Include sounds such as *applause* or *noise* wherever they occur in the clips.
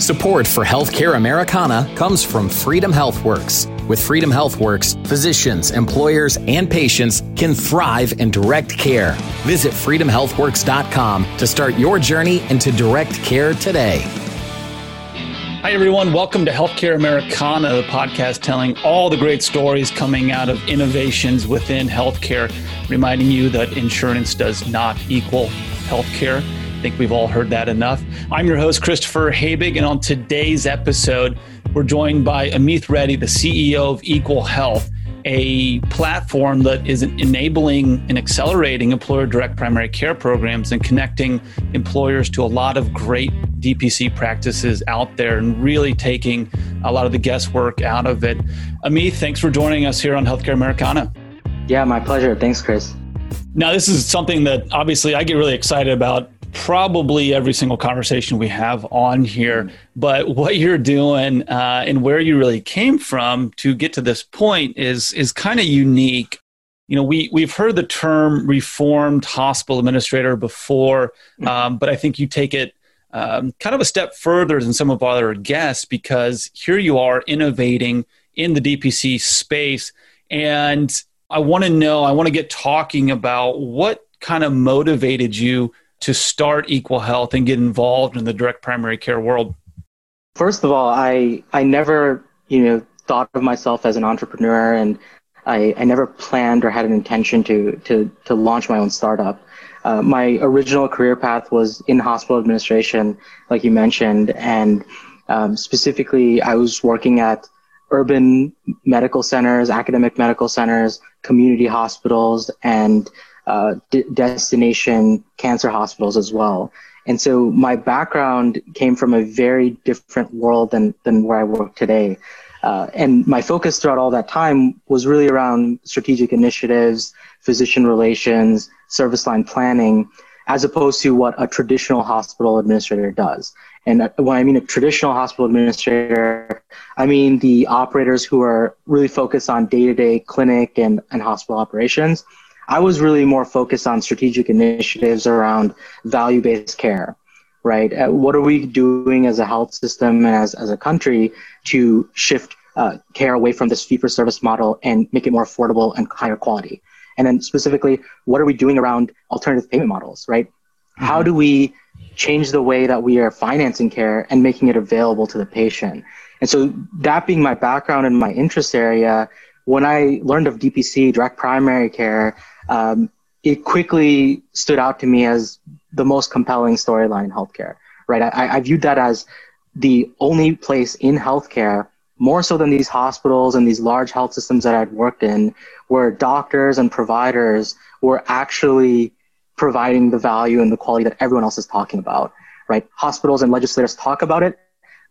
Support for Healthcare Americana comes from Freedom HealthWorks. With Freedom HealthWorks, physicians, employers, and patients can thrive in direct care. Visit freedomhealthworks.com to start your journey into direct care today. Hi, everyone. Welcome to Healthcare Americana, the podcast telling all the great stories coming out of innovations within healthcare, reminding you that insurance does not equal healthcare. I think we've all heard that enough. I'm your host, Christopher Habig, and on today's episode, we're joined by Ameeth Reddy, the CEO of Equal Health, a platform that is enabling and accelerating employer direct primary care programs and connecting employers to a lot of great DPC practices out there and really taking a lot of the guesswork out of it. Ameeth, thanks for joining us here on Healthcare Americana. Yeah, my pleasure. Thanks, Chris. Now, this is something that obviously I get really excited about probably every single conversation we have on here. But what you're doing uh, and where you really came from to get to this point is is kind of unique. You know, we we've heard the term reformed hospital administrator before, mm-hmm. um, but I think you take it um, kind of a step further than some of our other guests because here you are innovating in the DPC space, and I want to know, I want to get talking about what kind of motivated you to start Equal Health and get involved in the direct primary care world? First of all, I I never you know thought of myself as an entrepreneur, and I, I never planned or had an intention to to to launch my own startup. Uh, my original career path was in hospital administration, like you mentioned, and um, specifically, I was working at urban medical centers, academic medical centers, community hospitals, and uh, d- destination cancer hospitals as well. And so my background came from a very different world than, than where I work today. Uh, and my focus throughout all that time was really around strategic initiatives, physician relations, service line planning, as opposed to what a traditional hospital administrator does. And uh, when I mean a traditional hospital administrator, I mean the operators who are really focused on day to day clinic and, and hospital operations I was really more focused on strategic initiatives around value based care, right? Uh, what are we doing as a health system and as, as a country to shift uh, care away from this fee for service model and make it more affordable and higher quality? And then specifically, what are we doing around alternative payment models, right? Mm-hmm. How do we change the way that we are financing care and making it available to the patient? And so that being my background and my interest area, when I learned of DPC, direct primary care, um, it quickly stood out to me as the most compelling storyline in healthcare. Right, I, I viewed that as the only place in healthcare, more so than these hospitals and these large health systems that I'd worked in, where doctors and providers were actually providing the value and the quality that everyone else is talking about. Right, hospitals and legislators talk about it,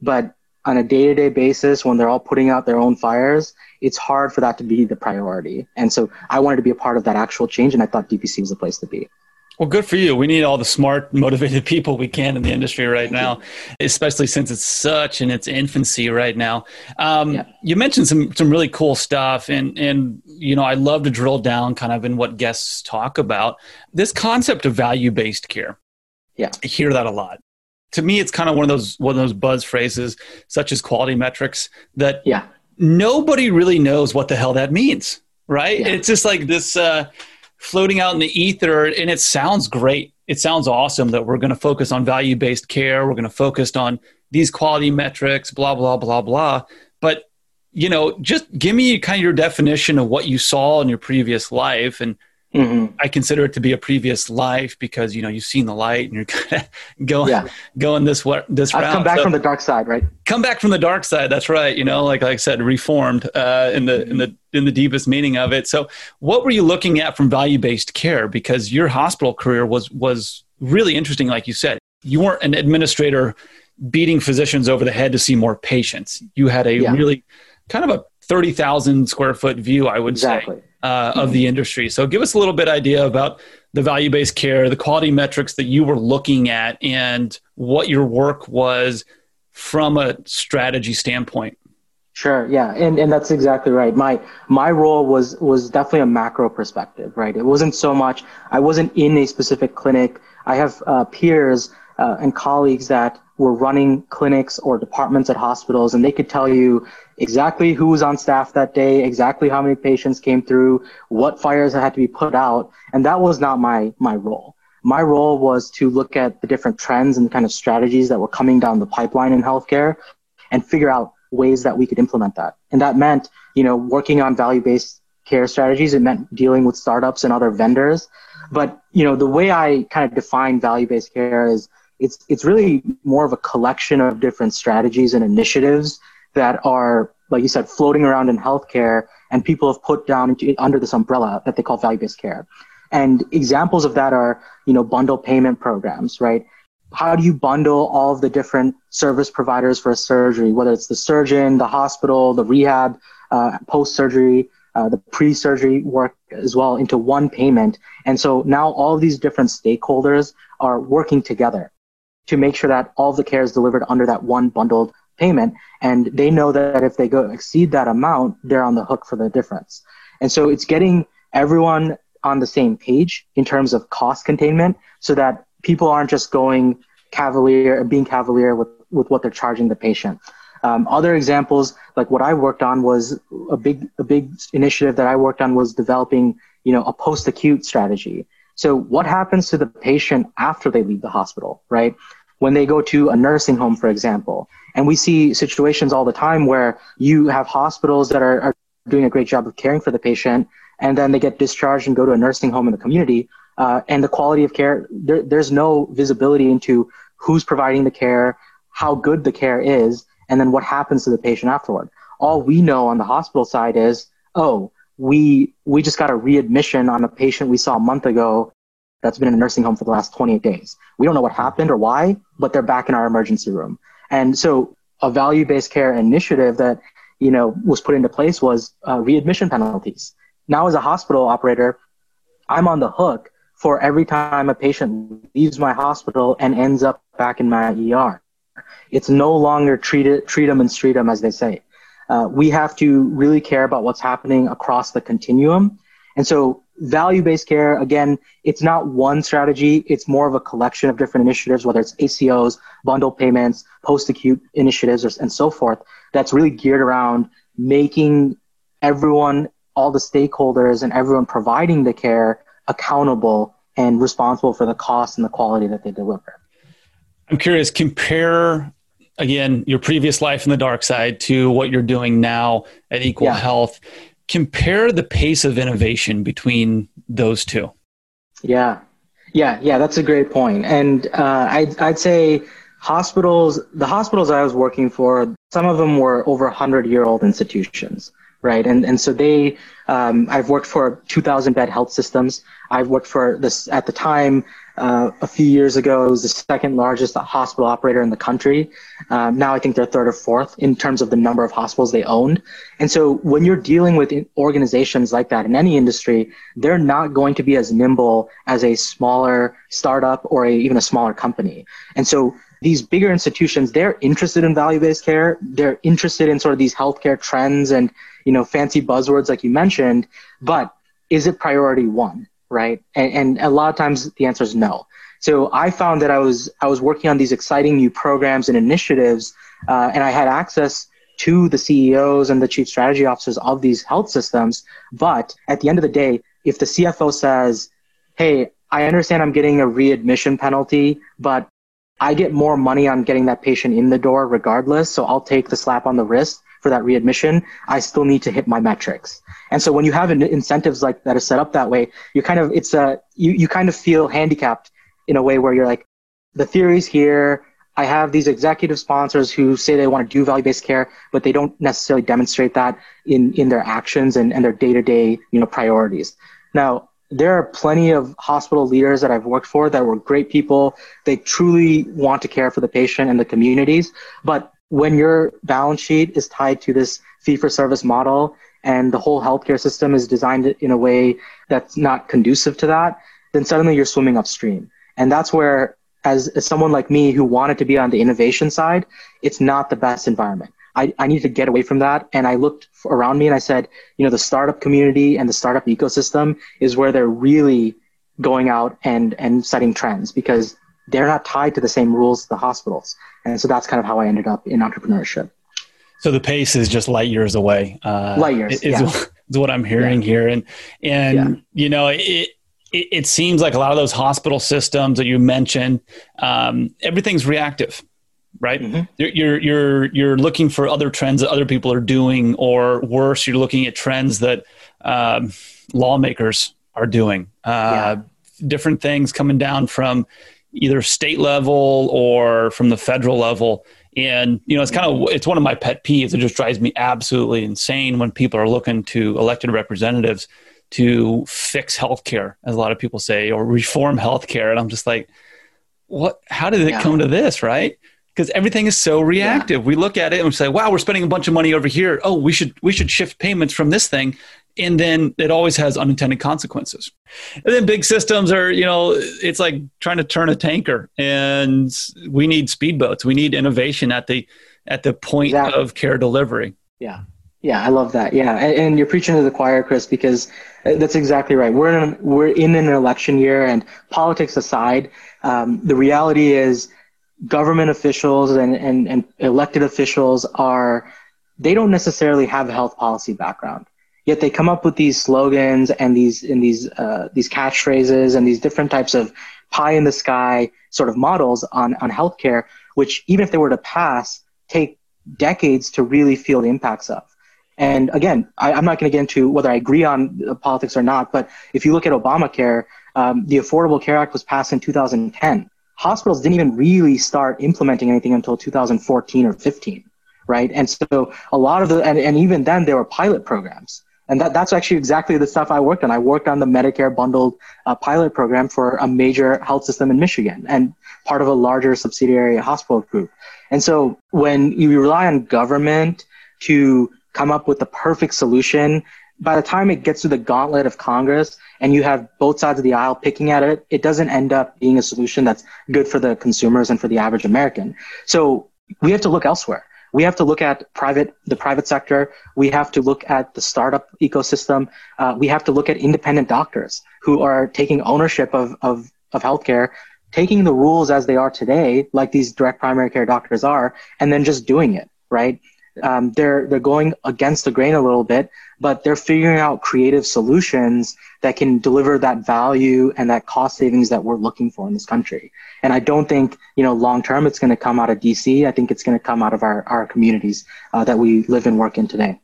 but on a day-to-day basis when they're all putting out their own fires it's hard for that to be the priority and so i wanted to be a part of that actual change and i thought dpc was the place to be well, good for you. We need all the smart, motivated people we can in the industry right now, especially since it's such in its infancy right now. Um, yeah. You mentioned some some really cool stuff, and and you know I love to drill down kind of in what guests talk about this concept of value based care. Yeah, I hear that a lot to me it's kind of one of those one of those buzz phrases such as quality metrics that yeah nobody really knows what the hell that means right? Yeah. it's just like this uh, floating out in the ether and it sounds great. It sounds awesome that we're going to focus on value based care. We're going to focus on these quality metrics blah blah blah blah. But you know just give me kind of your definition of what you saw in your previous life and Mm-hmm. I consider it to be a previous life because you know you've seen the light and you're *laughs* kind of going yeah. going this what this I've route. Come back so, from the dark side, right? Come back from the dark side. That's right. You know, like, like I said, reformed uh, in the in the in the deepest meaning of it. So, what were you looking at from value based care? Because your hospital career was was really interesting. Like you said, you weren't an administrator beating physicians over the head to see more patients. You had a yeah. really kind of a thirty thousand square foot view, I would exactly. say uh, of the industry. So give us a little bit idea about the value-based care, the quality metrics that you were looking at, and what your work was from a strategy standpoint. Sure. Yeah, and and that's exactly right. My my role was was definitely a macro perspective, right? It wasn't so much. I wasn't in a specific clinic. I have uh, peers uh, and colleagues that were running clinics or departments at hospitals and they could tell you exactly who was on staff that day, exactly how many patients came through, what fires had to be put out. And that was not my, my role. My role was to look at the different trends and kind of strategies that were coming down the pipeline in healthcare and figure out ways that we could implement that. And that meant, you know, working on value-based care strategies. It meant dealing with startups and other vendors. But, you know, the way I kind of define value-based care is it's it's really more of a collection of different strategies and initiatives that are like you said floating around in healthcare and people have put down into, under this umbrella that they call value-based care. And examples of that are you know bundle payment programs right? How do you bundle all of the different service providers for a surgery whether it's the surgeon the hospital the rehab uh, post-surgery uh, the pre-surgery work as well into one payment? And so now all these different stakeholders are working together to make sure that all the care is delivered under that one bundled payment. And they know that if they go exceed that amount, they're on the hook for the difference. And so it's getting everyone on the same page in terms of cost containment so that people aren't just going cavalier being cavalier with, with what they're charging the patient. Um, other examples, like what I worked on was a big, a big initiative that I worked on was developing, you know, a post-acute strategy. So what happens to the patient after they leave the hospital, right? When they go to a nursing home, for example. And we see situations all the time where you have hospitals that are, are doing a great job of caring for the patient, and then they get discharged and go to a nursing home in the community. Uh, and the quality of care, there, there's no visibility into who's providing the care, how good the care is, and then what happens to the patient afterward. All we know on the hospital side is, oh, we we just got a readmission on a patient we saw a month ago that's been in a nursing home for the last 28 days. We don't know what happened or why, but they're back in our emergency room. And so a value-based care initiative that, you know, was put into place was uh, readmission penalties. Now as a hospital operator, I'm on the hook for every time a patient leaves my hospital and ends up back in my ER. It's no longer treat it, treat them and street them, as they say. Uh, we have to really care about what's happening across the continuum. And so value-based care, again, it's not one strategy. It's more of a collection of different initiatives, whether it's ACOs, bundle payments, post-acute initiatives, or, and so forth, that's really geared around making everyone, all the stakeholders and everyone providing the care accountable and responsible for the cost and the quality that they deliver. I'm curious, compare again your previous life in the dark side to what you're doing now at Equal yeah. Health compare the pace of innovation between those two. Yeah, yeah, yeah. That's a great point. And uh, I'd, I'd say hospitals, the hospitals I was working for, some of them were over 100 year old institutions, right? And, and so they, um, I've worked for 2,000 bed health systems. I've worked for this at the time uh, a few years ago, it was the second largest hospital operator in the country. Um, now I think they're third or fourth in terms of the number of hospitals they owned. And so when you're dealing with organizations like that in any industry, they're not going to be as nimble as a smaller startup or a, even a smaller company. And so these bigger institutions, they're interested in value-based care. They're interested in sort of these healthcare trends and, you know, fancy buzzwords like you mentioned, but is it priority one? Right? And, and a lot of times the answer is no. So I found that I was I was working on these exciting new programs and initiatives, uh, and I had access to the CEOs and the chief strategy officers of these health systems. But at the end of the day, if the CFO says, "Hey, I understand I'm getting a readmission penalty, but I get more money on getting that patient in the door regardless, so I'll take the slap on the wrist for that readmission, I still need to hit my metrics. And so when you have incentives like that are set up that way, you kind of, it's a, you, you kind of feel handicapped in a way where you're like, the theory's here. I have these executive sponsors who say they want to do value-based care, but they don't necessarily demonstrate that in, in their actions and, and their day-to-day, you know, priorities. Now, there are plenty of hospital leaders that I've worked for that were great people. They truly want to care for the patient and the communities, but when your balance sheet is tied to this fee for service model and the whole healthcare system is designed in a way that's not conducive to that, then suddenly you're swimming upstream. And that's where, as, as someone like me who wanted to be on the innovation side, it's not the best environment. I, I need to get away from that. And I looked around me and I said, you know, the startup community and the startup ecosystem is where they're really going out and, and setting trends because they're not tied to the same rules as the hospitals. And so that's kind of how I ended up in entrepreneurship. So the pace is just light years away. Uh, light years is, yeah. is what I'm hearing yeah. here, and and yeah. you know it, it, it seems like a lot of those hospital systems that you mentioned, um, everything's reactive, right? Mm-hmm. You're you're you're looking for other trends that other people are doing, or worse, you're looking at trends that um, lawmakers are doing. Uh, different things coming down from either state level or from the federal level and you know, it's kind of it's one of my pet peeves. It just drives me absolutely insane when people are looking to elected representatives to fix healthcare, as a lot of people say, or reform healthcare. And I'm just like, what? How did it yeah. come to this? Right? Because everything is so reactive. Yeah. We look at it and we say, "Wow, we're spending a bunch of money over here. Oh, we should we should shift payments from this thing." And then it always has unintended consequences. And then big systems are, you know, it's like trying to turn a tanker, and we need speedboats. We need innovation at the at the point exactly. of care delivery. Yeah, yeah, I love that. Yeah, and, and, you're preaching to the choir, Chris, because that's exactly right. We're in we're in an election year, and politics aside, um, the reality is government officials and, and, and elected officials are they don't necessarily have a health policy background Yet they come up with these slogans and these and these uh, these catchphrases and these different types of pie in the sky sort of models on on healthcare, which even if they were to pass, take decades to really feel the impacts of. And again, I, am not going to get into whether I agree on politics or not, but if you look at Obamacare, um, the Affordable Care Act was passed in 2010. Hospitals didn't even really start implementing anything until 2014 or 15, right? And so a lot of the, and, and even then there were pilot programs. And that, that's actually exactly the stuff I worked on. I worked on the Medicare bundled uh, pilot program for a major health system in Michigan and part of a larger subsidiary hospital group. And so when you rely on government to come up with the perfect solution, by the time it gets to the gauntlet of Congress and you have both sides of the aisle picking at it, it doesn't end up being a solution that's good for the consumers and for the average American. So we have to look elsewhere we have to look at private the private sector. We have to look at the startup ecosystem. Uh, we have to look at independent doctors who are taking ownership of, of, of healthcare taking the rules as they are today like these direct primary care doctors are and then just doing it right um, they're they're going against the grain a little bit, but they're figuring out creative solutions that can deliver that value and that cost savings that we're looking for in this country. And I don't think you know long term it's going to come out of DC. I think it's going to come out of our our communities uh, that we live and work in today.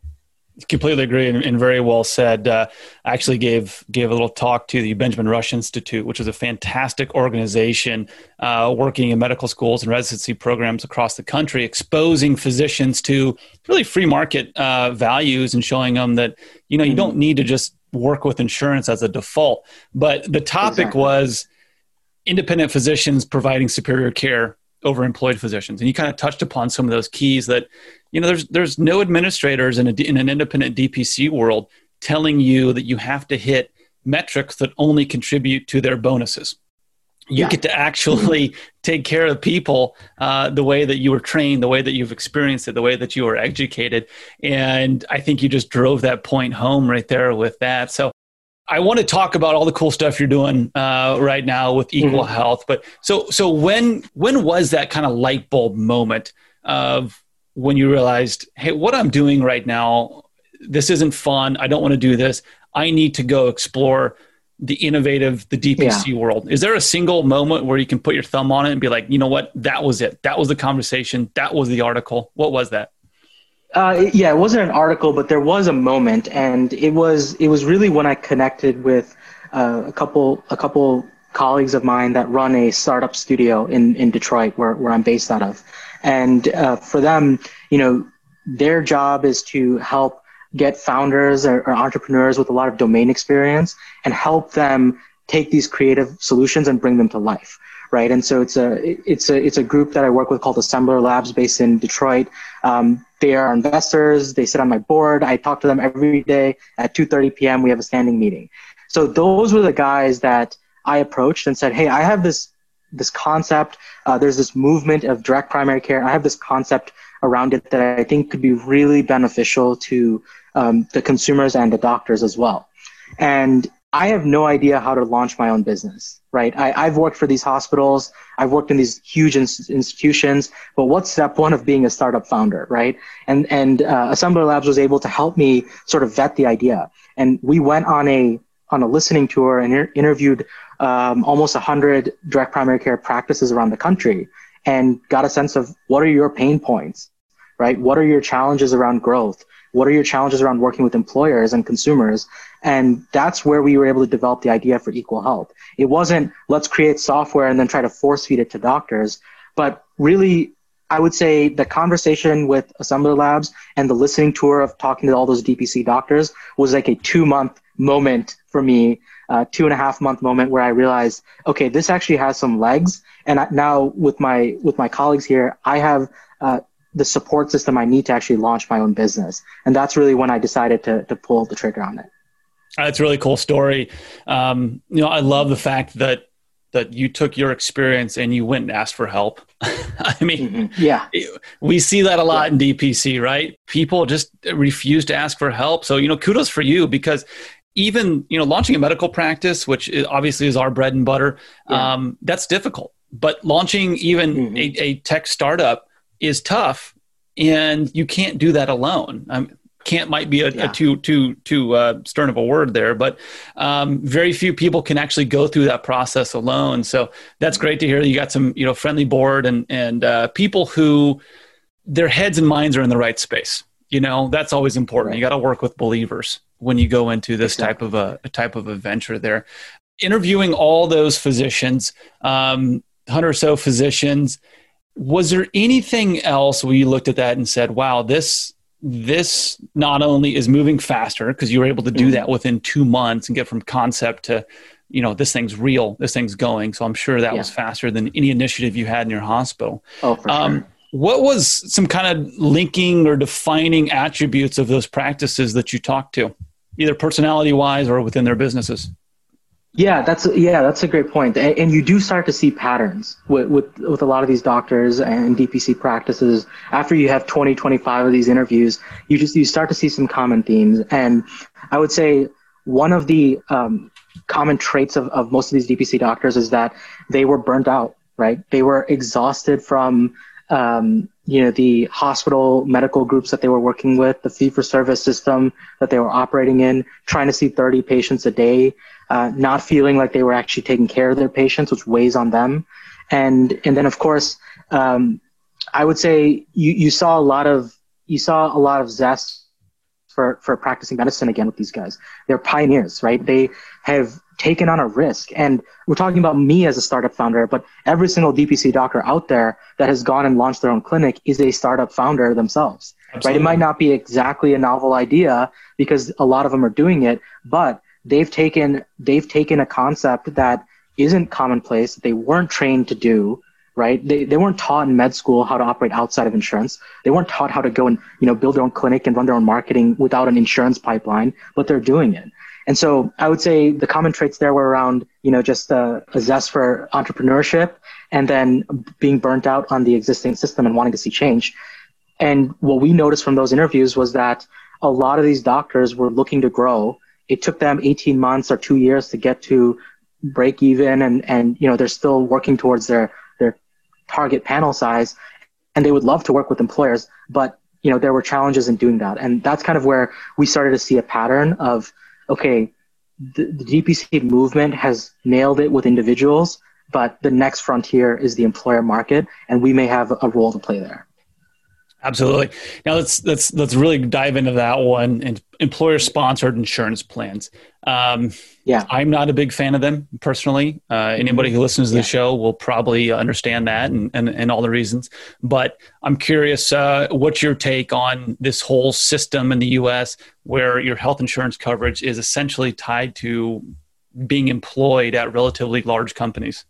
Completely agree, and, and very well said. Uh, I actually gave gave a little talk to the Benjamin Rush Institute, which is a fantastic organization uh, working in medical schools and residency programs across the country, exposing physicians to really free market uh, values and showing them that you know you don't need to just work with insurance as a default. But the topic exactly. was independent physicians providing superior care over employed physicians, and you kind of touched upon some of those keys that you know there's there's no administrators in, a, in an independent dpc world telling you that you have to hit metrics that only contribute to their bonuses. You yeah. get to actually *laughs* take care of people uh, the way that you were trained the way that you've experienced it the way that you were educated. And i think you just drove that point home right there with that. So I want to talk about all the cool stuff you're doing uh, right now with Equal mm-hmm. Health. But so so when when was that kind of light bulb moment of when you realized, hey, what I'm doing right now, this isn't fun. I don't want to do this. I need to go explore the innovative, the DPC yeah. world. Is there a single moment where you can put your thumb on it and be like, you know what, that was it. That was the conversation. That was the article. What was that? Uh, yeah, it wasn't an article, but there was a moment, and it was it was really when I connected with uh, a couple a couple colleagues of mine that run a startup studio in in Detroit, where where I'm based out of, and uh, for them, you know, their job is to help get founders or, or, entrepreneurs with a lot of domain experience and help them take these creative solutions and bring them to life right? And so it's a it's a it's a group that i work with called assembler labs based in detroit. Um, they are investors. They sit on my board. I talk to them every day at 2.30 p.m we have a standing meeting. So those were the guys that i approached and said hey i have this this concept. Uh, there's this movement of direct primary care. I have this concept around it that I think could be really beneficial to um, the consumers and the doctors as well. And I have no idea how to launch my own business, right? I, have worked for these hospitals, I've worked in these huge ins- institutions, but what's step one of being a startup founder, right? And and uh, Assembler Labs was able to help me sort of vet the idea, and we went on a on a listening tour and inter- interviewed um, almost 100 direct primary care practices around the country and got a sense of what are your pain points, right? What are your challenges around growth? What are your challenges around working with employers and consumers? And that's where we were able to develop the idea for Equal Health. It wasn't let's create software and then try to force feed it to doctors, but really I would say the conversation with Assembler Labs and the listening tour of talking to all those DPC doctors was like a two month moment for me, uh, two and a half month moment where I realized, okay, this actually has some legs. And I, now with my with my colleagues here, I have uh, the support system I need to actually launch my own business. And that's really when I decided to to pull the trigger on it. That's a really cool story. Um, you know, I love the fact that that you took your experience and you went and asked for help. *laughs* I mean, mm-hmm. yeah, we see that a lot in DPC, right? People just refuse to ask for help. So, you know, kudos for you because even, you know, launching a medical practice, which obviously is our bread and butter, yeah. um, that's difficult. But launching even mm-hmm. a, a, tech startup is tough and you can't do that alone. Um, can't might be a, yeah. a too too too uh, stern of a word there, but um, very few people can actually go through that process alone. So that's great to hear. You got some you know friendly board and and uh, people who their heads and minds are in the right space. You know that's always important. Right. You got to work with believers when you go into this exactly. type of a, a, type of a venture. There, interviewing all those physicians, um, hundred or so physicians. Was there anything else where you looked at that and said, "Wow, this this not only is moving faster because you were able to do mm-hmm. that within two months and get from concept to you know this thing's real this thing's going so i'm sure that yeah. was faster than any initiative you had in your hospital oh, for um, sure. what was some kind of linking or defining attributes of those practices that you talked to either personality wise or within their businesses yeah, that's yeah, that's a great point. And, and, you do start to see patterns with, with with a lot of these doctors and DPC practices. After you have 20, 25 of these interviews, you just you start to see some common themes. And I would say one of the um, common traits of, of most of these DPC doctors is that they were burnt out. Right, they were exhausted from um, you know the hospital medical groups that they were working with, the fee for service system that they were operating in, trying to see 30 patients a day uh, not feeling like they were actually taking care of their patients, which weighs on them. And and then of course, um, I would say you, you saw a lot of you saw a lot of zest for for practicing medicine again with these guys. They're pioneers, right? They have taken on a risk. And we're talking about me as a startup founder, but every single DPC doctor out there that has gone and launched their own clinic is a startup founder themselves. Absolutely. Right? It might not be exactly a novel idea because a lot of them are doing it, but they've taken they've taken a concept that isn't commonplace that they weren't trained to do right? They, they weren't taught in med school how to operate outside of insurance. They weren't taught how to go and you know build their own clinic and run their own marketing without an insurance pipeline but they're doing it. And so i would say the common traits there were around you know just a, a zest for entrepreneurship and then being burnt out on the existing system and wanting to see change. And what we noticed from those interviews was that a lot of these doctors were looking to grow it took them 18 months or two years to get to break even and, and you know they're still working towards their their target panel size and they would love to work with employers but you know there were challenges in doing that. And that's kind of where we started to see a pattern of okay the, the dpc movement has nailed it with individuals but the next frontier is the employer market and we may have a role to play there Absolutely. Now let's let's let's really dive into that one and employer sponsored insurance plans. Um, yeah, I'm not a big fan of them personally. Uh, anybody who listens to the yeah. show will probably understand that and, and, and all the reasons. But I'm curious, uh, what's your take on this whole system in the U.S. where your health insurance coverage is essentially tied to being employed at relatively large companies?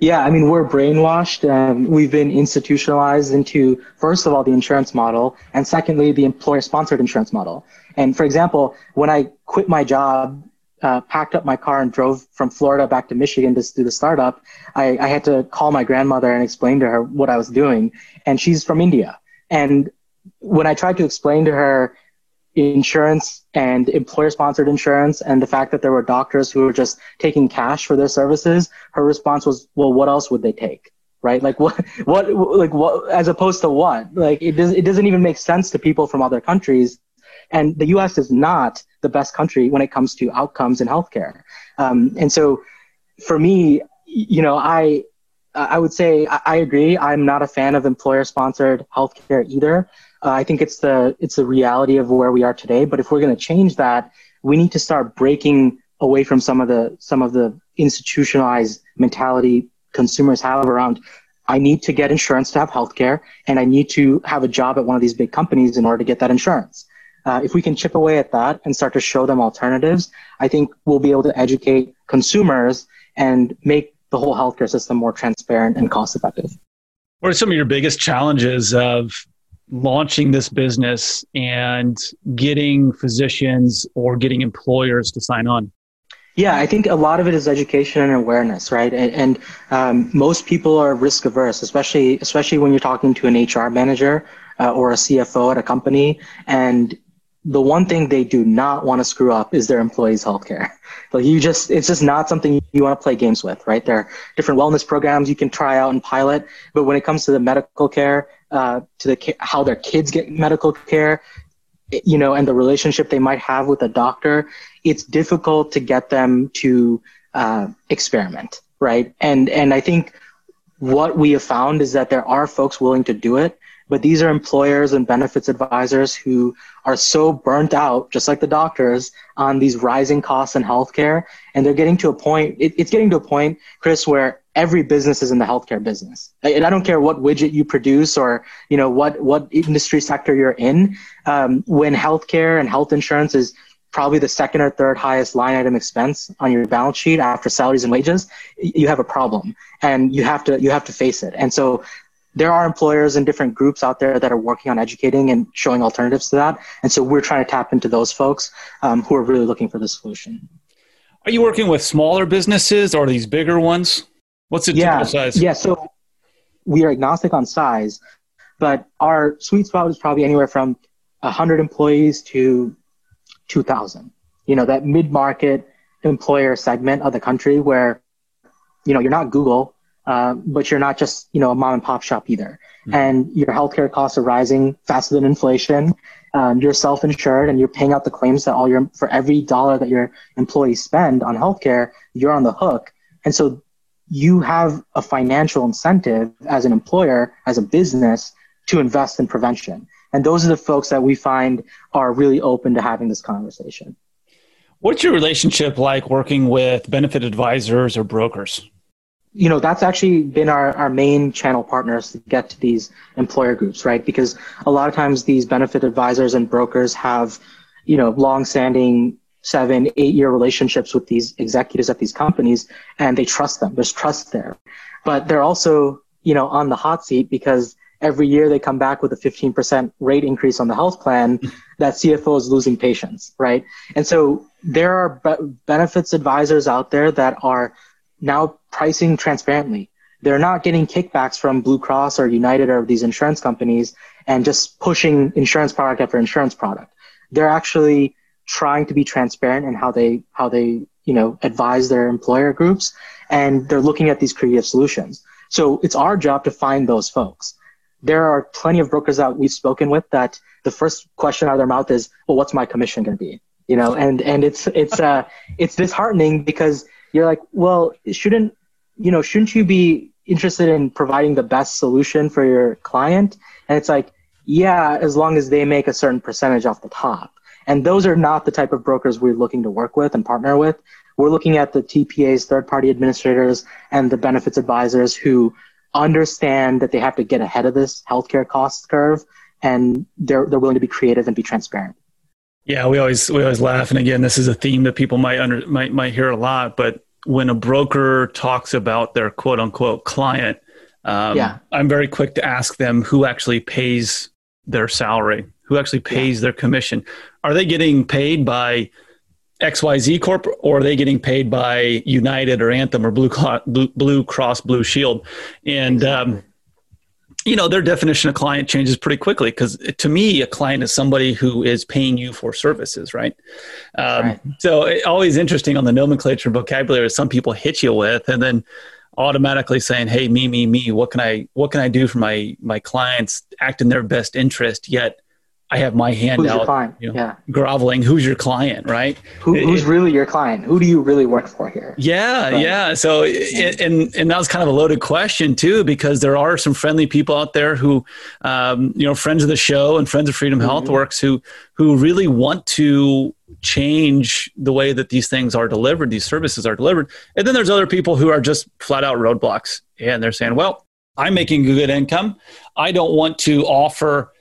Yeah, I mean, we're brainwashed. Um, we've been institutionalized into, first of all, the insurance model, and secondly, the employer sponsored insurance model. And for example, when I quit my job, uh, packed up my car and drove from Florida back to Michigan to do the startup, I, I had to call my grandmother and explain to her what I was doing. And she's from India. And when I tried to explain to her, insurance and employer sponsored insurance and the fact that there were doctors who were just taking cash for their services, her response was, well, what else would they take? Right? Like *laughs* what, what, like what, as opposed to what? Like it does, it doesn't even make sense to people from other countries. And the US is not the best country when it comes to outcomes in healthcare. Um, and so for me, you know, I, I would say I, I agree. I'm not a fan of employer sponsored healthcare either. Uh, I think it's the it's the reality of where we are today. But if we're going to change that, we need to start breaking away from some of the some of the institutionalized mentality consumers have around. I need to get insurance to have healthcare, and I need to have a job at one of these big companies in order to get that insurance. Uh, if we can chip away at that and start to show them alternatives, I think we'll be able to educate consumers and make the whole healthcare system more transparent and cost effective. What are some of your biggest challenges of launching this business and getting physicians or getting employers to sign on? Yeah, I think a lot of it is education and awareness, right? And, and um, most people are risk averse, especially especially when you're talking to an HR manager uh, or a CFO at a company, and the one thing they do not want to screw up is their employees' healthcare. *laughs* Like you just, it's just not something you want to play games with, right? There are different wellness programs you can try out and pilot, but when it comes to the medical care, uh, to the how their kids get medical care, you know, and the relationship they might have with a doctor, it's difficult to get them to uh, experiment, right? And and I think what we have found is that there are folks willing to do it, but these are employers and benefits advisors who are so burnt out, just like the doctors, on these rising costs in healthcare. And they're getting to a point, it, it's getting to a point, Chris, where every business is in the healthcare business. And I don't care what widget you produce or, you know, what, what industry sector you're in. Um, when healthcare and health insurance is probably the second or third highest line item expense on your balance sheet after salaries and wages, you have a problem and you have to, you have to face it. And so there are employers and different groups out there that are working on educating and showing alternatives to that. And so we're trying to tap into those folks um, who are really looking for the solution. Are you working with smaller businesses or these bigger ones? What's the yeah, typical size? Yeah, so we are agnostic on size, but our sweet spot is probably anywhere from 100 employees to 2,000. You know, that mid market employer segment of the country where, you know, you're not Google, uh, but you're not just you know a mom and pop shop either. Mm-hmm. And your healthcare costs are rising faster than inflation. Um, you're self-insured and you're paying out the claims that all your for every dollar that your employees spend on healthcare, you're on the hook. And so you have a financial incentive as an employer, as a business, to invest in prevention. And those are the folks that we find are really open to having this conversation. What's your relationship like working with benefit advisors or brokers? You know that's actually been our, our main channel partners to get to these employer groups right? Because a lot of times these benefit advisors and brokers have you know long-standing seven eight year relationships with these executives at these companies and they trust them. There's trust there. But they're also you know on the hot seat because every year they come back with a 15% rate increase on the health plan *laughs* that cfo is losing patience right? And so there are be- benefits advisors out there that are now pricing transparently. They're not getting kickbacks from Blue Cross or United or these insurance companies and just pushing insurance product after insurance product. They're actually trying to be transparent in how they how they you know advise their employer groups and they're looking at these creative solutions. So it's our job to find those folks. There are plenty of brokers that we've spoken with that the first question out of their mouth is, "Well, what's my commission going to be?" You know, and and it's it's uh it's disheartening because you're like, well, it shouldn't you know, shouldn't you be interested in providing the best solution for your client? And it's like, yeah, as long as they make a certain percentage off the top. And those are not the type of brokers we're looking to work with and partner with. We're looking at the TPAs, third party administrators, and the benefits advisors who understand that they have to get ahead of this healthcare cost curve and they're, they're willing to be creative and be transparent. Yeah, we always we always laugh, and again, this is a theme that people might under might might hear a lot. But when a broker talks about their quote unquote client, um, yeah. I'm very quick to ask them who actually pays their salary, who actually pays yeah. their commission. Are they getting paid by XYZ Corp, or are they getting paid by United or Anthem or Blue, Blue, Blue Cross Blue Shield? And um, you know their definition of client changes pretty quickly because to me a client is somebody who is paying you for services right, um, right. so it, always interesting on the nomenclature vocabulary some people hit you with and then automatically saying hey me me me what can i what can i do for my my clients act in their best interest yet I have my hand who's out, you know, yeah. groveling. Who's your client, right? Who, who's it, really your client? Who do you really work for here? Yeah, right. yeah. So, yeah. and and that was kind of a loaded question too, because there are some friendly people out there who, um, you know, friends of the show and friends of Freedom mm-hmm. Health Works who who really want to change the way that these things are delivered, these services are delivered. And then there's other people who are just flat out roadblocks, and they're saying, well, I'm making a good income. I don't want to offer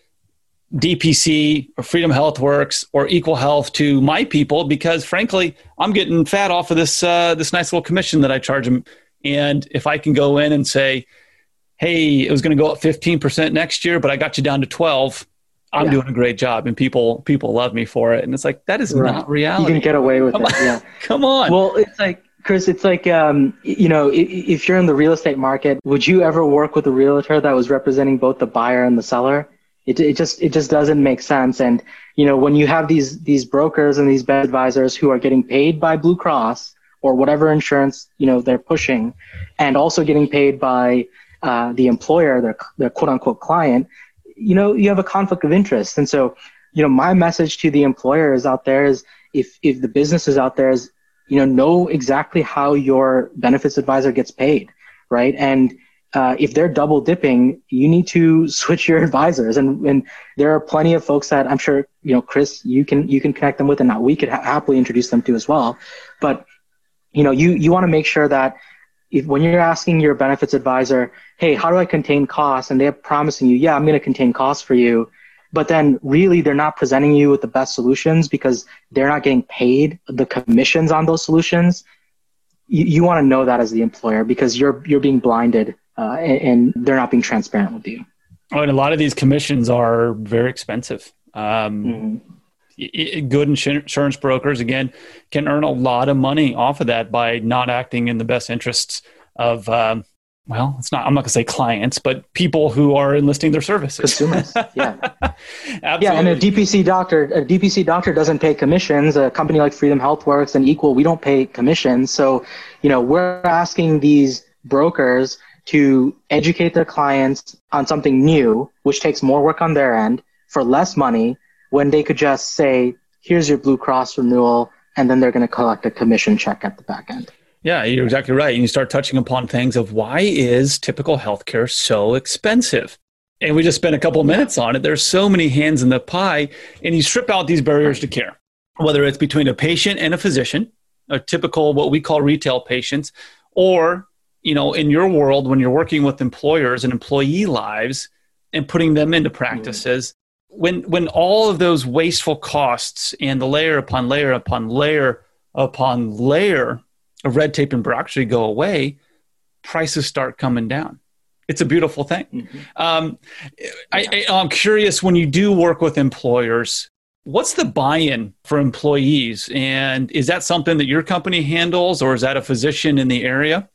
DPC or Freedom Health Works or Equal Health to my people because frankly, I'm getting fat off of this uh, this nice little commission that I charge them. And if I can go in and say, "Hey, it was going to go up 15% next year, but I got you down to 12," I'm yeah. doing a great job, and people people love me for it. And it's like that is right. not reality. You can get away with Come it. On. Yeah. *laughs* Come on. Well, it's like Chris, it's like um, you know, if you're in the real estate market, would you ever work with a realtor that was representing both the buyer and the seller? It, it just it just doesn't make sense. And you know when you have these these brokers and these bed advisors who are getting paid by Blue Cross or whatever insurance you know they're pushing, and also getting paid by uh, the employer, their their quote unquote client, you know you have a conflict of interest. And so you know my message to the employers out there is if if the businesses out there is you know know exactly how your benefits advisor gets paid, right? And uh, if they're double dipping, you need to switch your *laughs* advisors. And, and there are plenty of folks that I'm sure, you know, Chris, you can, you can connect them with and that we could ha- happily introduce them to as well. But, you know, you, you want to make sure that if, when you're asking your benefits advisor, hey, how do I contain costs? And they're promising you, yeah, I'm going to contain costs for you. But then really they're not presenting you with the best solutions because they're not getting paid the commissions on those solutions. You, you want to know that as the employer because you're, you're being blinded uh, and, and, they're not being transparent with you. Oh, and a lot of these commissions are very expensive. Um, mm-hmm. Good insurance brokers, again, can earn a lot of money off of that by not acting in the best interests of, um, well, it's not, I'm not going to say clients, but people who are enlisting their services. Consumers. *laughs* Yeah. Absolutely. Yeah. And a DPC doctor, a DPC doctor doesn't pay commissions. A company like Freedom Health Works and Equal, we don't pay commissions. So, you know, we're asking these brokers to educate their clients on something new, which takes more work on their end for less money when they could just say, here's your Blue Cross renewal, and then they're going to collect a commission check at the back end. Yeah, you're exactly right. And you start touching upon things of why is typical healthcare so expensive? And we just spent a couple minutes on it. There's so many hands in the pie, and you strip out these barriers to care, whether it's between a patient and a physician, a typical what we call retail patients, or you know, in your world, when you're working with employers and employee lives and putting them into practices, mm-hmm. when when all of those wasteful costs and the layer upon layer upon layer upon layer of red tape and bureaucracy go away, prices start coming down. It's a beautiful thing. Mm-hmm. Um, I, I, I'm curious when you do work with employers, what's the buy-in for employees, and is that something that your company handles, or is that a physician in the area?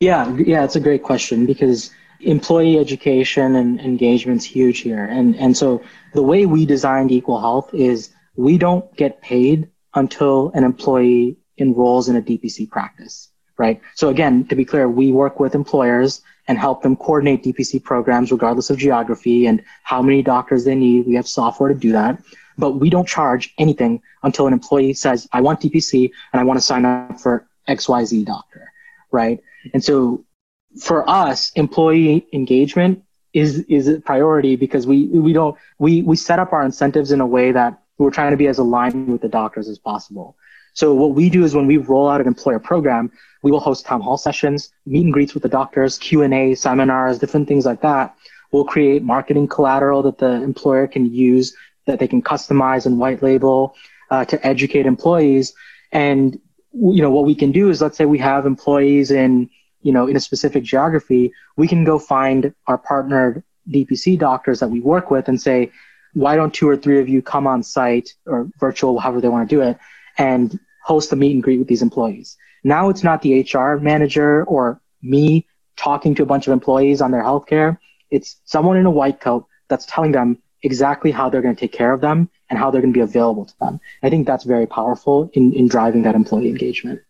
Yeah, yeah, it's a great question because employee education and engagement is huge here. And, and so the way we designed Equal Health is we don't get paid until an employee enrolls in a DPC practice, right? So again, to be clear, we work with employers and help them coordinate DPC programs regardless of geography and how many doctors they need. We have software to do that. But we don't charge anything until an employee says, I want DPC and I want to sign up for XYZ doctor, right? And so for us, employee engagement is is a priority because we we don't we we set up our incentives in a way that we're trying to be as aligned with the doctors as possible. So what we do is when we roll out an employer program, we will host town hall sessions, meet and greets with the doctors, Q and A, seminars, different things like that. We'll create marketing collateral that the employer can use that they can customize and white label uh, to educate employees. And you know, what we can do is let's say we have employees in, you know, in a specific geography, we can go find our partnered DPC doctors that we work with and say, why don't two or three of you come on site or virtual, however they want to do it, and host a meet and greet with these employees. Now it's not the HR manager or me talking to a bunch of employees on their healthcare. It's someone in a white coat that's telling them exactly how they're going to take care of them and how they're going to be available to them. I think that's very powerful in, in driving that employee engagement.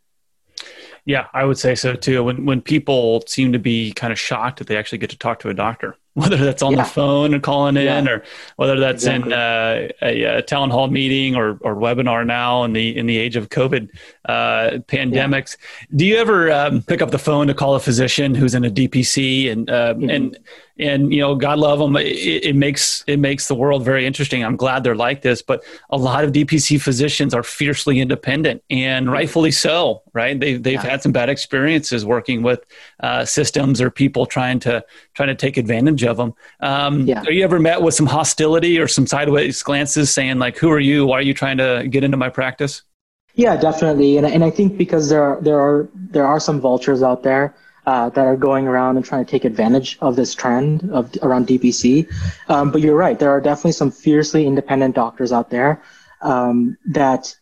Yeah, I would say so too. When when people seem to be kind of shocked that they actually get to talk to a doctor, *laughs* whether that's on yeah. the phone and calling in, yeah. or whether that's exactly. in uh, a, a, town hall meeting or, or webinar now in the in the age of COVID uh, pandemics. Yeah. Do you ever um, pick up the phone to call a physician who's in a DPC and uh, mm-hmm. and and you know god love them it, it, makes it makes the world very interesting i'm glad they're like this but a lot of dpc physicians are fiercely independent and rightfully so right they, they've had some bad experiences working with uh, systems or people trying to trying to take advantage of them um, yeah. are you ever met with some hostility or some sideways glances saying like who are you why are you trying to get into my practice yeah definitely and, and i think because there are there are there are some vultures out there uh, that are going around and trying to take advantage of this trend of around DPC. Um, but you're right, there are definitely some fiercely independent doctors out there um, that,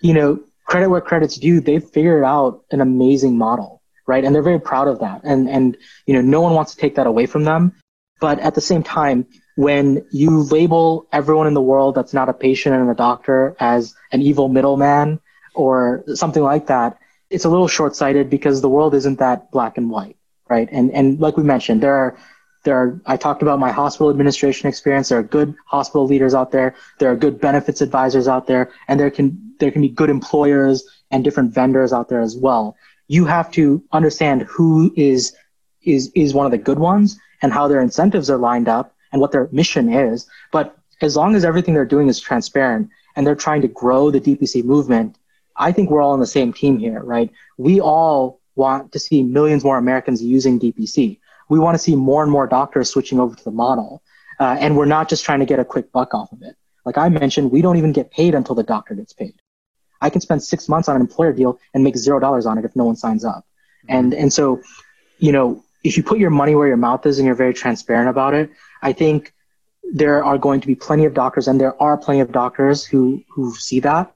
you know, credit where credit's due. They've figured out an amazing model, right? And they're very proud of that. And and you know, no one wants to take that away from them. But at the same time, when you label everyone in the world that's not a patient and a doctor as an evil middleman or something like that, it's a little short-sighted because the world isn't that black and white, right? And and like we mentioned, there are there are I talked about my hospital administration experience. There are good hospital leaders out there. There are good benefits advisors out there, and there can there can be good employers and different vendors out there as well. You have to understand who is is is one of the good ones and how their incentives are lined up and what their mission is. But as long as everything they're doing is transparent and they're trying to grow the DPC movement I think we're all on the same team here, right? We all want to see millions more Americans using DPC. We want to see more and more doctors switching over to the model. Uh, and we're not just trying to get a quick buck off of it. Like I mentioned, we don't even get paid until the doctor gets paid. I can spend six months on an employer deal and make zero dollars on it if no one signs up. And, and so, you know, if you put your money where your mouth is and you're very transparent about it, I think there are going to be plenty of doctors and there are plenty of doctors who, who see that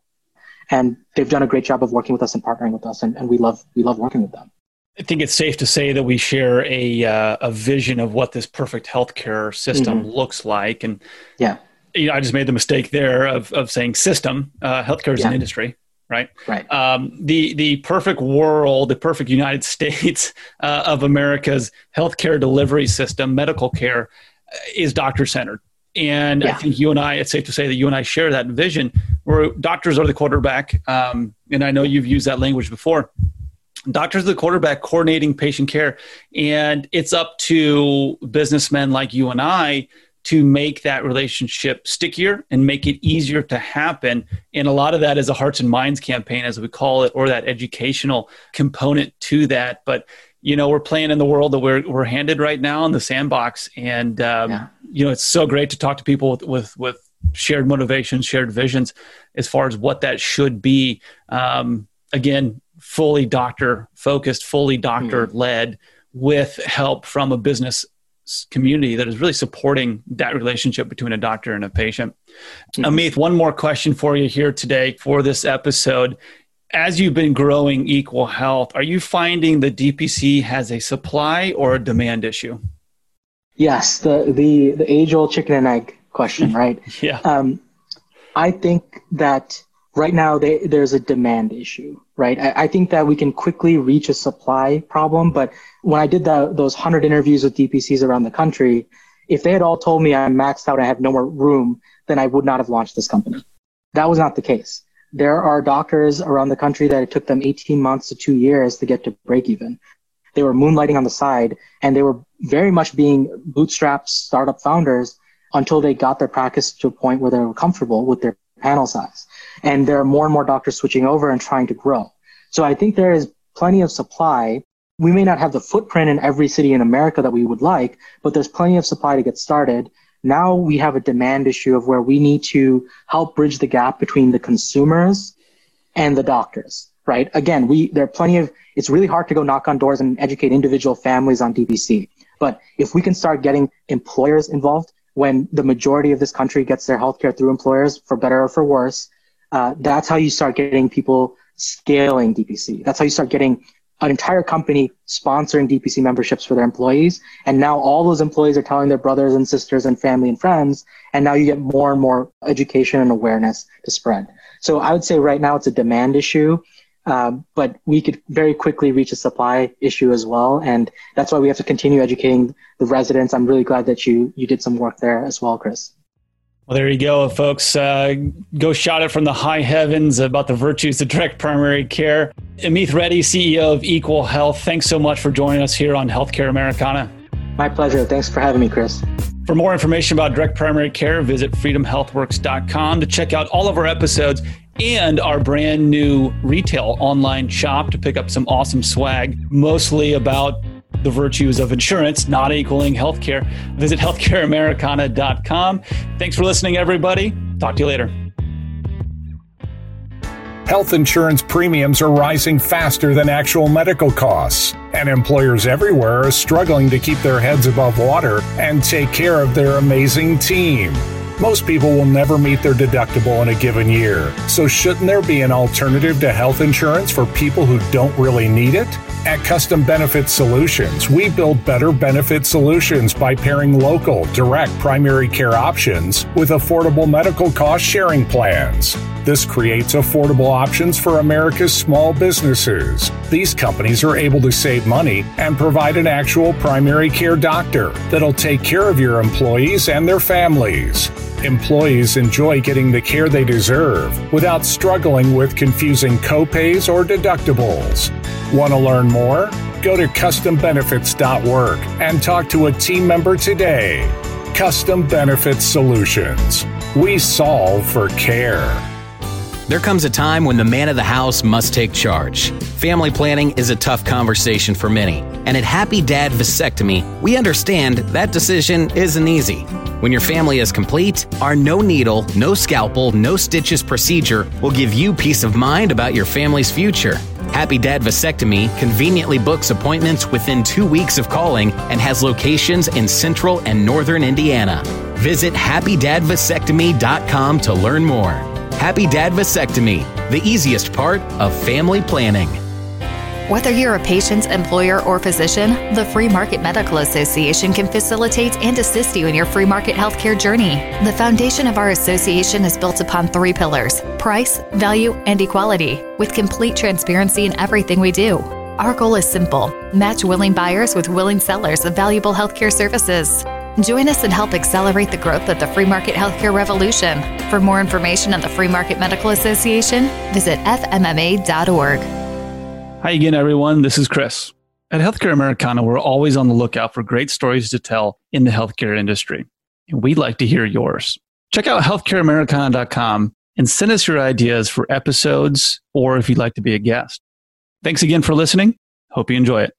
and they've done a great job of working with us and partnering with us, and, and we love we love working with them. I think it's safe to say that we share a uh, a vision of what this perfect healthcare system mm-hmm. looks like, and yeah, you know, I just made the mistake there of of saying system. Uh, healthcare is yeah. an industry, right? Right. Um, the the perfect world, the perfect United *laughs* States uh, of America's healthcare delivery system, medical care, uh, is doctor centered. And yeah. I think you and I, it's safe to say that you and I share that vision where doctors are the quarterback. Um, and I know you've used that language before. Doctors are the quarterback coordinating patient care. And it's up to businessmen like you and I to make that relationship stickier and make it easier to happen. And a lot of that is a hearts and minds campaign, as we call it, or that educational component to that. But you know we're playing in the world that we're we're handed right now in the sandbox and um, yeah. you know it's so great to talk to people with with, with shared motivations shared visions as far as what that should be um, again fully doctor focused fully doctor led mm-hmm. with help from a business community that is really supporting that relationship between a doctor and a patient. Mm-hmm. Ameeth, one more question for you here today for this episode as you've been growing equal health, are you finding the DPC has a supply or a demand issue? Yes, the the the age old chicken and egg question, *laughs* right? yeah. Um, I think that right now they, there's a demand issue, right? I, I, think that we can quickly reach a supply problem, but when I did the, those hundred interviews with DPCs around the country, if they had all told me I'm maxed out, I have no more room, then I would not have launched this company. That was not the case there are doctors around the country that it took them 18 months to two years to get to break even. They were moonlighting on the side and they were very much being bootstrapped startup founders until they got their practice to a point where they were comfortable with their panel size. And there are more and more doctors switching over and trying to grow. So I think there is plenty of supply. We may not have the footprint in every city in America that we would like, but there's plenty of supply to get started. Now we have a demand issue of where we need to help bridge the gap between the consumers and the doctors, right? Again, we, there are plenty of, it's really hard to go knock on doors and educate individual families on DPC. But if we can start getting employers involved when the majority of this country gets their healthcare through employers, for better or for worse, uh, that's how you start getting people scaling DPC. That's how you start getting an entire company sponsoring DPC memberships for their employees. And now all those employees are telling their brothers and sisters and family and friends. And now you get more and more education and awareness to spread. So I would say right now it's a demand issue. Um, but we could very quickly reach a supply issue as well. And that's why we have to continue educating the residents. I'm really glad that you, you did some work there as well, Chris. Well, there you go, folks. Uh, go shout it from the high heavens about the virtues of direct primary care. Ameeth Reddy, CEO of Equal Health, thanks so much for joining us here on Healthcare Americana. My pleasure. Thanks for having me, Chris. For more information about direct primary care, visit freedomhealthworks.com to check out all of our episodes and our brand new retail online shop to pick up some awesome swag, mostly about the virtues of insurance not equaling healthcare. Visit healthcareamericana.com. Thanks for listening, everybody. Talk to you later. Health insurance premiums are rising faster than actual medical costs, and employers everywhere are struggling to keep their heads above water and take care of their amazing team. Most people will never meet their deductible in a given year, so shouldn't there be an alternative to health insurance for people who don't really need it? At Custom Benefit Solutions, we build better benefit solutions by pairing local, direct primary care options with affordable medical cost sharing plans. This creates affordable options for America's small businesses. These companies are able to save money and provide an actual primary care doctor that'll take care of your employees and their families. Employees enjoy getting the care they deserve without struggling with confusing copays or deductibles. Want to learn more? Go to custombenefits.work and talk to a team member today. Custom Benefits Solutions. We solve for care. There comes a time when the man of the house must take charge. Family planning is a tough conversation for many, and at Happy Dad Vasectomy, we understand that decision isn't easy. When your family is complete, our no needle, no scalpel, no stitches procedure will give you peace of mind about your family's future. Happy Dad Vasectomy conveniently books appointments within two weeks of calling and has locations in central and northern Indiana. Visit happydadvasectomy.com to learn more. Happy Dad Vasectomy, the easiest part of family planning. Whether you're a patient, employer, or physician, the Free Market Medical Association can facilitate and assist you in your free market healthcare journey. The foundation of our association is built upon three pillars price, value, and equality, with complete transparency in everything we do. Our goal is simple match willing buyers with willing sellers of valuable healthcare services. Join us and help accelerate the growth of the free market healthcare revolution. For more information on the Free Market Medical Association, visit fmma.org. Hi again, everyone. This is Chris. At Healthcare Americana, we're always on the lookout for great stories to tell in the healthcare industry. And we'd like to hear yours. Check out healthcareamericana.com and send us your ideas for episodes or if you'd like to be a guest. Thanks again for listening. Hope you enjoy it.